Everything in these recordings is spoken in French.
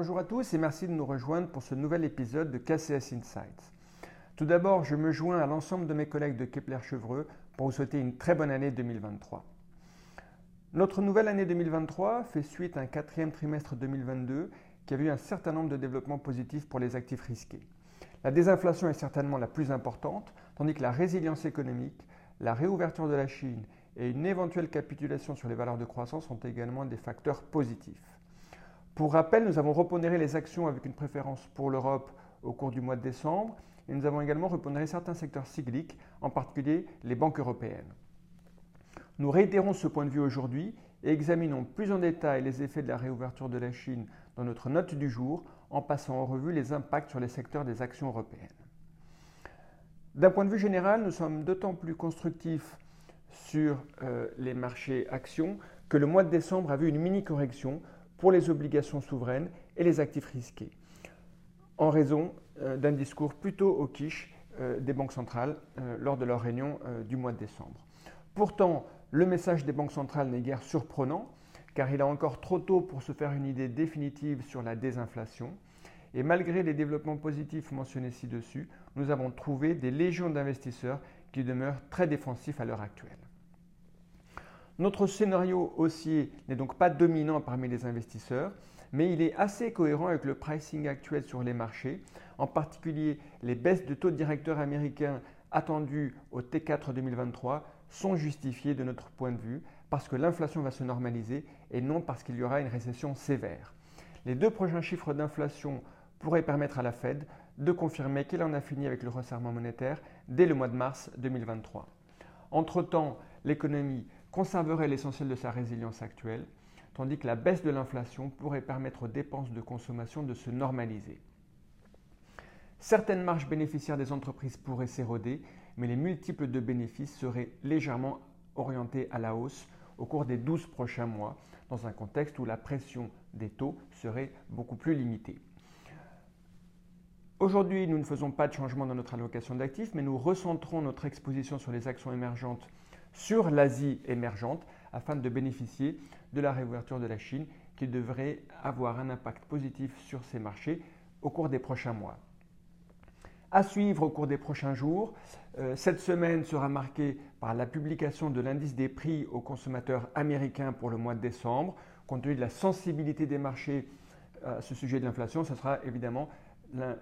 Bonjour à tous et merci de nous rejoindre pour ce nouvel épisode de KCS Insights. Tout d'abord, je me joins à l'ensemble de mes collègues de Kepler Chevreux pour vous souhaiter une très bonne année 2023. Notre nouvelle année 2023 fait suite à un quatrième trimestre 2022 qui a vu un certain nombre de développements positifs pour les actifs risqués. La désinflation est certainement la plus importante, tandis que la résilience économique, la réouverture de la Chine et une éventuelle capitulation sur les valeurs de croissance sont également des facteurs positifs. Pour rappel, nous avons repondéré les actions avec une préférence pour l'Europe au cours du mois de décembre et nous avons également repondéré certains secteurs cycliques, en particulier les banques européennes. Nous réitérons ce point de vue aujourd'hui et examinons plus en détail les effets de la réouverture de la Chine dans notre note du jour en passant en revue les impacts sur les secteurs des actions européennes. D'un point de vue général, nous sommes d'autant plus constructifs sur euh, les marchés actions que le mois de décembre a vu une mini-correction pour les obligations souveraines et les actifs risqués, en raison euh, d'un discours plutôt au quiche euh, des banques centrales euh, lors de leur réunion du mois de décembre. Pourtant, le message des banques centrales n'est guère surprenant, car il est encore trop tôt pour se faire une idée définitive sur la désinflation. Et malgré les développements positifs mentionnés ci-dessus, nous avons trouvé des légions d'investisseurs qui demeurent très défensifs à l'heure actuelle. Notre scénario haussier n'est donc pas dominant parmi les investisseurs, mais il est assez cohérent avec le pricing actuel sur les marchés, en particulier les baisses de taux directeurs américains attendues au T4 2023 sont justifiées de notre point de vue parce que l'inflation va se normaliser et non parce qu'il y aura une récession sévère. Les deux prochains chiffres d'inflation pourraient permettre à la Fed de confirmer qu'elle en a fini avec le resserrement monétaire dès le mois de mars 2023. Entre-temps, l'économie conserverait l'essentiel de sa résilience actuelle, tandis que la baisse de l'inflation pourrait permettre aux dépenses de consommation de se normaliser. Certaines marges bénéficiaires des entreprises pourraient s'éroder, mais les multiples de bénéfices seraient légèrement orientés à la hausse au cours des 12 prochains mois, dans un contexte où la pression des taux serait beaucoup plus limitée. Aujourd'hui, nous ne faisons pas de changement dans notre allocation d'actifs, mais nous recentrons notre exposition sur les actions émergentes sur l'Asie émergente afin de bénéficier de la réouverture de la Chine qui devrait avoir un impact positif sur ces marchés au cours des prochains mois. À suivre au cours des prochains jours, euh, cette semaine sera marquée par la publication de l'indice des prix aux consommateurs américains pour le mois de décembre. Compte tenu de la sensibilité des marchés à ce sujet de l'inflation, ce sera évidemment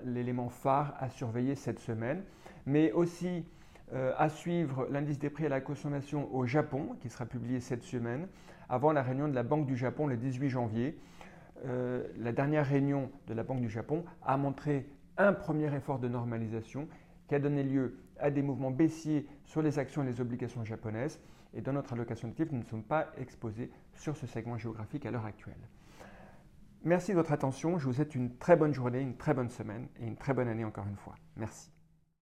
l'élément phare à surveiller cette semaine. Mais aussi euh, à suivre l'indice des prix à la consommation au Japon, qui sera publié cette semaine, avant la réunion de la Banque du Japon le 18 janvier. Euh, la dernière réunion de la Banque du Japon a montré un premier effort de normalisation qui a donné lieu à des mouvements baissiers sur les actions et les obligations japonaises. Et dans notre allocation active, nous ne sommes pas exposés sur ce segment géographique à l'heure actuelle. Merci de votre attention. Je vous souhaite une très bonne journée, une très bonne semaine et une très bonne année encore une fois. Merci.